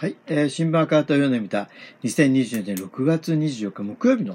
はい、えー、新聞赤旗を読んでみた2020年6月24日木曜日の、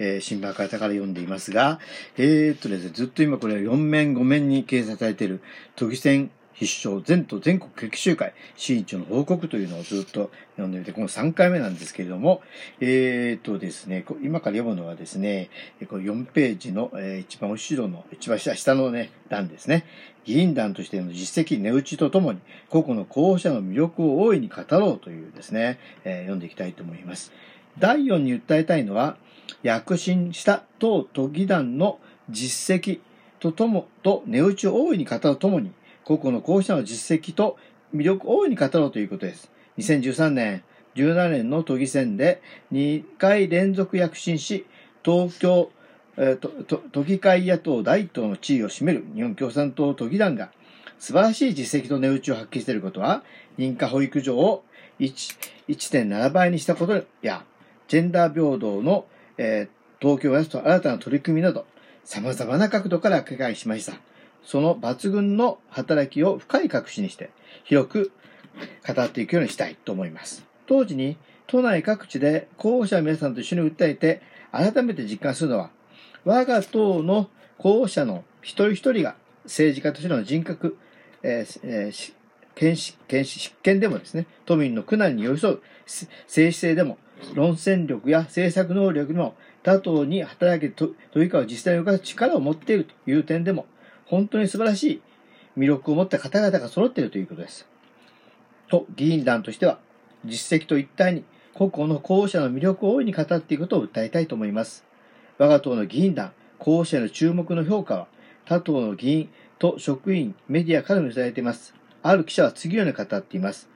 えー、新聞赤旗から読んでいますが、えー、っとですね、ずっと今これは4面5面に掲載されている都議選必勝全都全国決起集会新一の報告というのをずっと読んでみて、この3回目なんですけれども、えー、っとですね、今から読むのはですね、この4ページの、えー、一番後ろの、一番下下のね、欄ですね。議員団としての実績、値打ちとともに、個々の候補者の魅力を大いに語ろうというですね、えー、読んでいきたいと思います。第4に訴えたいのは、躍進した当都議団の実績ととも、と値打ちを大いに語るとともに、個々の候補者の実績と魅力を大いに語ろうということです。2013年、17年の都議選で2回連続躍進し、東京、えー、都議会野党第一党の地位を占める日本共産党都議団が素晴らしい実績と値打ちを発揮していることは、認可保育所を1.7倍にしたことや、ジェンダー平等の、えー、東京やと新たな取り組みなど、様々な角度から理解しました。その抜群の働きを深い隠しにして、広く語っていくようにしたいと思います。当時に、都内各地で候補者の皆さんと一緒に訴えて、改めて実感するのは、我が党の候補者の一人一人が政治家としての人格、えーえー、検視、検視、執権でもですね、都民の苦難に寄り添う政治性でも、論戦力や政策能力にも他党に働け、と、というか実際に動かす力を持っているという点でも、本当に素晴らしい魅力を持った方々が揃っているということです。と、議員団としては、実績と一体に、個々の候補者の魅力を大いに語っていくことを訴えたいと思います。我が党の議員団、候補者への注目の評価は、他党の議員と職員、メディアからも寄せられています。ある記者は次のように語っています。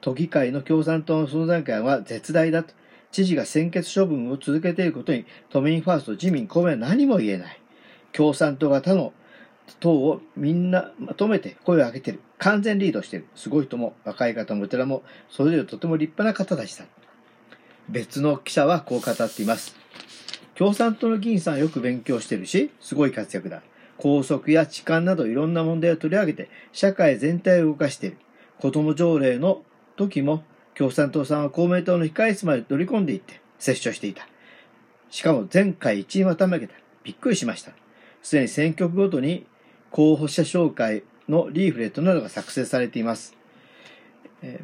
都議会の共産党の存在感は絶大だと。知事が先決処分を続けていることに、都民ファースト、自民、公明は何も言えない。共産党が他の党をみんなまとめて声を上げている。完全リードしている。すごい人も、若い方もお寺も、それぞれとても立派な方たちだ。別の記者はこう語っています。共産党の議員さんはよく勉強してるし、すごい活躍だ。校則や痴漢などいろんな問題を取り上げて、社会全体を動かしている。子供条例の時も、共産党さんは公明党の控え室まで取り込んでいって、接触していた。しかも前回一位まためげた。びっくりしました。すでに選挙区ごとに候補者紹介のリーフレットなどが作成されています。え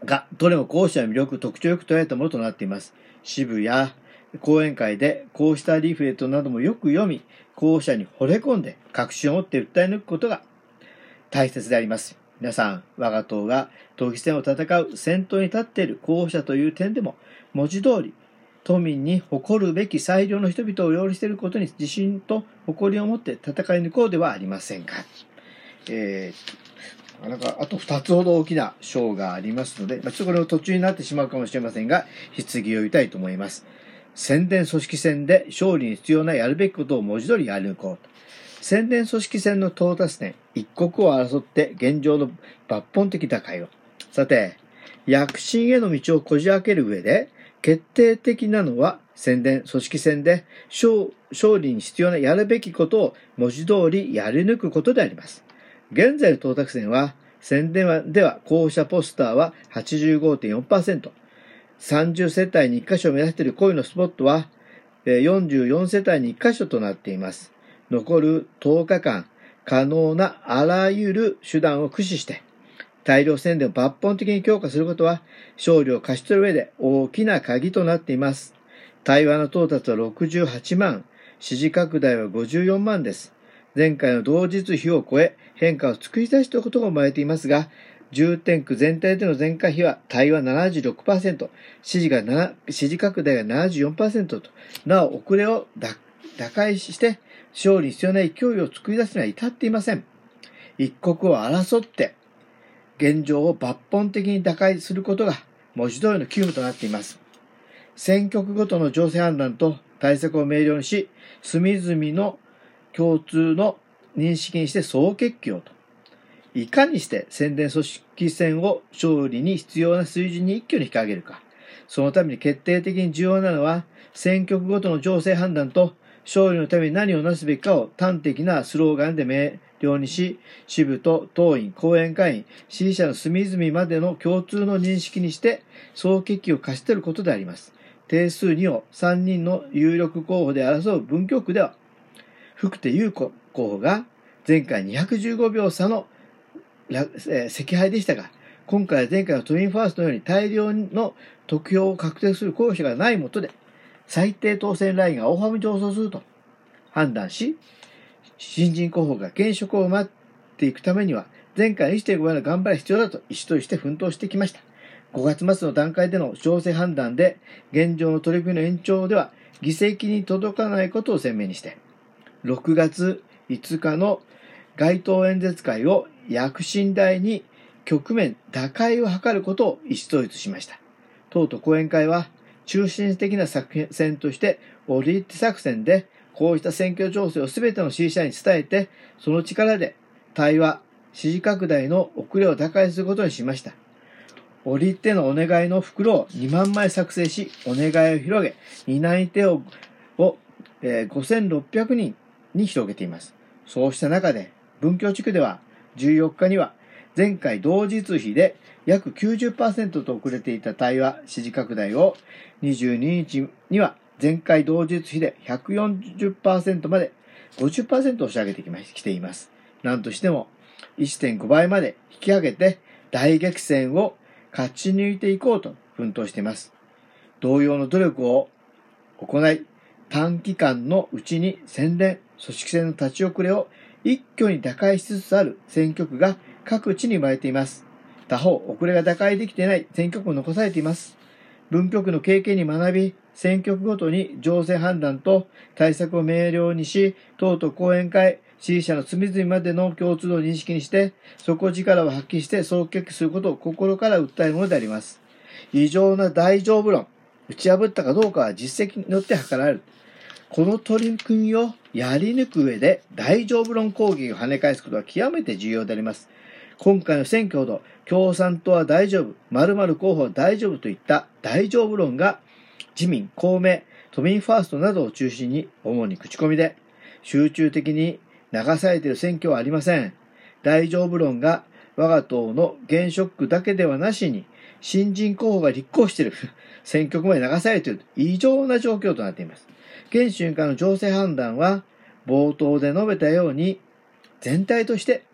ー、が、どれも候補者の魅力、特徴よく捉えたものとなっています。支部や講演会でこうしたリーフレットなどもよく読み、候補者に惚れ込んで確信を持って訴え抜くことが大切であります。皆さん、我が党が党議戦を戦う先頭に立っている候補者という点でも、文字通り、都民に誇るべき最良の人々を擁していることに自信と誇りを持って戦い抜こうではありませんか？えー、なんかあと2つほど大きな章がありますので、まあ、ちょっとこれを途中になってしまうかもしれませんが、質疑を言いたいと思います。宣伝組織戦で勝利に必要なやるべきことを文字通りやり抜こう宣伝組織戦の到達点、一刻を争って現状の抜本的打開を。さて、躍進への道をこじ開ける上で、決定的なのは宣伝、組織戦で勝利に必要なやるべきことを文字通りやり抜くことであります。現在の到達点は、宣伝では候補者ポスターは85.4%、30世帯に1箇所を目指している恋のスポットは、44世帯に1箇所となっています。残る10日間、可能なあらゆる手段を駆使して、大量宣伝を抜本的に強化することは、勝利を勝ち取る上で大きな鍵となっています。対話の到達は68万、支持拡大は54万です。前回の同日比を超え、変化を作り出したことが生まれていますが、重点区全体での全回比は対話76%、支持が7、支持拡大が74%と、なお遅れを打開して、勝利に必要な勢いを作り出すには至っていません。一国を争って、現状を抜本的に打開することが文字通りの急務となっています。選挙区ごとの情勢判断と対策を明瞭にし、隅々の共通の認識にして総決起をと。いかにして宣伝組織戦を勝利に必要な水準に一挙に引き上げるか。そのために決定的に重要なのは、選挙区ごとの情勢判断と勝利のために何をなすべきかを端的なスローガンで量にし、支部と党員、後援会員、支持者の隅々までの共通の認識にして、総決起を貸し取ることであります。定数2を3人の有力候補で争う文京区では、福手優子候補が前回215秒差の赤敗でしたが、今回は前回の都民ファーストのように大量の得票を確定する候補者がないもとで、最低当選ラインが大幅に上昇すると判断し、新人候補が現職を待っていくためには、前回1.5倍の頑張りが必要だと意思として奮闘してきました。5月末の段階での調整判断で、現状の取り組みの延長では、議席に届かないことを鮮明にして、6月5日の街頭演説会を躍進台に局面打開を図ることを意思統一しました。党と講演会は中心的な作戦として、オリッテ作戦でこうした選挙情勢を全ての支持者に伝えて、その力で対話、支持拡大の遅れを打開することにしました。折り手のお願いの袋を2万枚作成し、お願いを広げ、担い手をを、えー、5600人に広げています。そうした中で、文教地区では14日には前回同日比で約90%と遅れていた対話支持拡大を22日には前回同日比で140%まで50%押し上げてきまきています。なんとしても1.5倍まで引き上げて大激戦を勝ち抜いていこうと奮闘しています。同様の努力を行い、短期間のうちに宣伝、組織戦の立ち遅れを一挙に打開しつつある選挙区が各地に生まれています。他方、遅れが打開できていない選挙区も残されています。文局の経験に学び、選挙区ごとに情勢判断と対策を明瞭にし、党と講演会、支持者の隅々までの共通の認識にして、底力を発揮して総決起することを心から訴えるものであります。異常な大丈夫論、打ち破ったかどうかは実績によって測られる。この取り組みをやり抜く上で大丈夫論攻撃を跳ね返すことは極めて重要であります。今回の選挙ほど共産党は大丈夫、〇〇候補は大丈夫といった大丈夫論が自民、公明、都民ファーストなどを中心に主に口コミで集中的に流されている選挙はありません。大丈夫論が我が党の現職区だけではなしに新人候補が立候補している 選挙区まで流されている異常な状況となっています。現瞬間の情勢判断は冒頭で述べたように全体として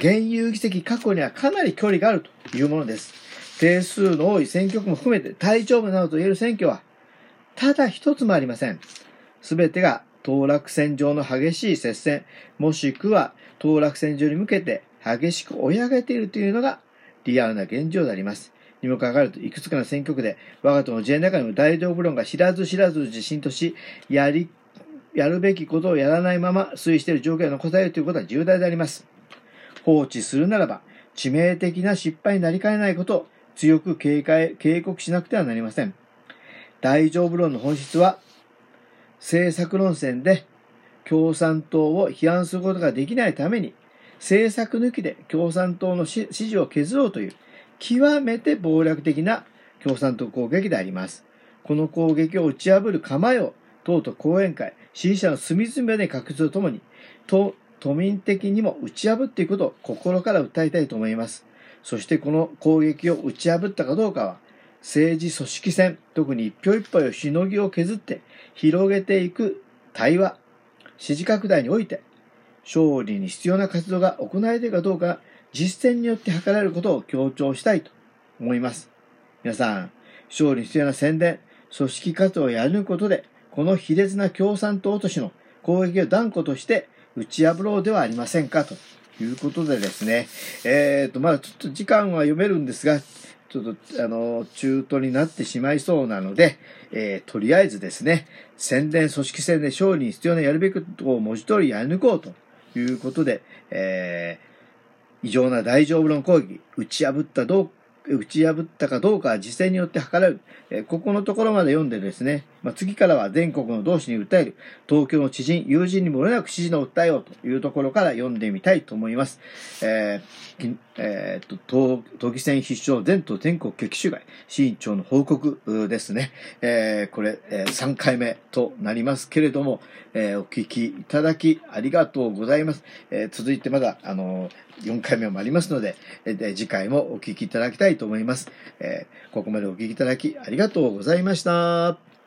現有議席確保にはかなり距離があるというものです。定数の多い選挙区も含めて大丈夫などと言える選挙は、ただ一つもありません。すべてが当落線上の激しい接戦、もしくは当落線上に向けて激しく追い上げているというのがリアルな現状であります。にもかかわらず、いくつかの選挙区で、我が党の J の中にも大丈夫論が知らず知らず自信とし、やり、やるべきことをやらないまま推移している状況が残されるということは重大であります。放置するならば、致命的な失敗になりかねないことを強く警戒、警告しなくてはなりません。大丈夫論の本質は、政策論戦で共産党を批判することができないために、政策抜きで共産党の支持を削ろうという、極めて暴力的な共産党攻撃であります。この攻撃を打ち破る構えを、党と講演会、支持者の隅々まで隠すとともに、都民的にも打ち破っていくことを心から訴えたいと思います。そしてこの攻撃を打ち破ったかどうかは、政治組織戦、特に一票一票をしのぎを削って広げていく対話、支持拡大において、勝利に必要な活動が行われているかどうか、実践によって図られることを強調したいと思います。皆さん、勝利に必要な宣伝、組織活動をやり抜くことで、この卑劣な共産党都市の攻撃を断固として打ち破ろうではありませんか？ということでですね、えっ、ー、と、まだちょっと時間は読めるんですが、ちょっと、あの、中途になってしまいそうなので、えー、とりあえずですね、宣伝組織戦で勝利に必要なやるべきことを文字通りやり抜こうということで、えー、異常な大丈夫論攻撃、打ち破ったどう、打ち破ったかどうかは実践によって測られる。えここのところまで読んでですね、まあ、次からは全国の同志に訴える、東京の知人、友人に漏れなく支持の訴えをというところから読んでみたいと思います。えーえー、と、都議選必勝全都全国激取材、市委長の報告ですね。えー、これ、えー、3回目となりますけれども、えー、お聞きいただきありがとうございます。えー、続いてまだ、あの4回目もありますので、えー、次回もお聞きいただきたいと思います。えー、ここまでお聴きいただきありがとうございました。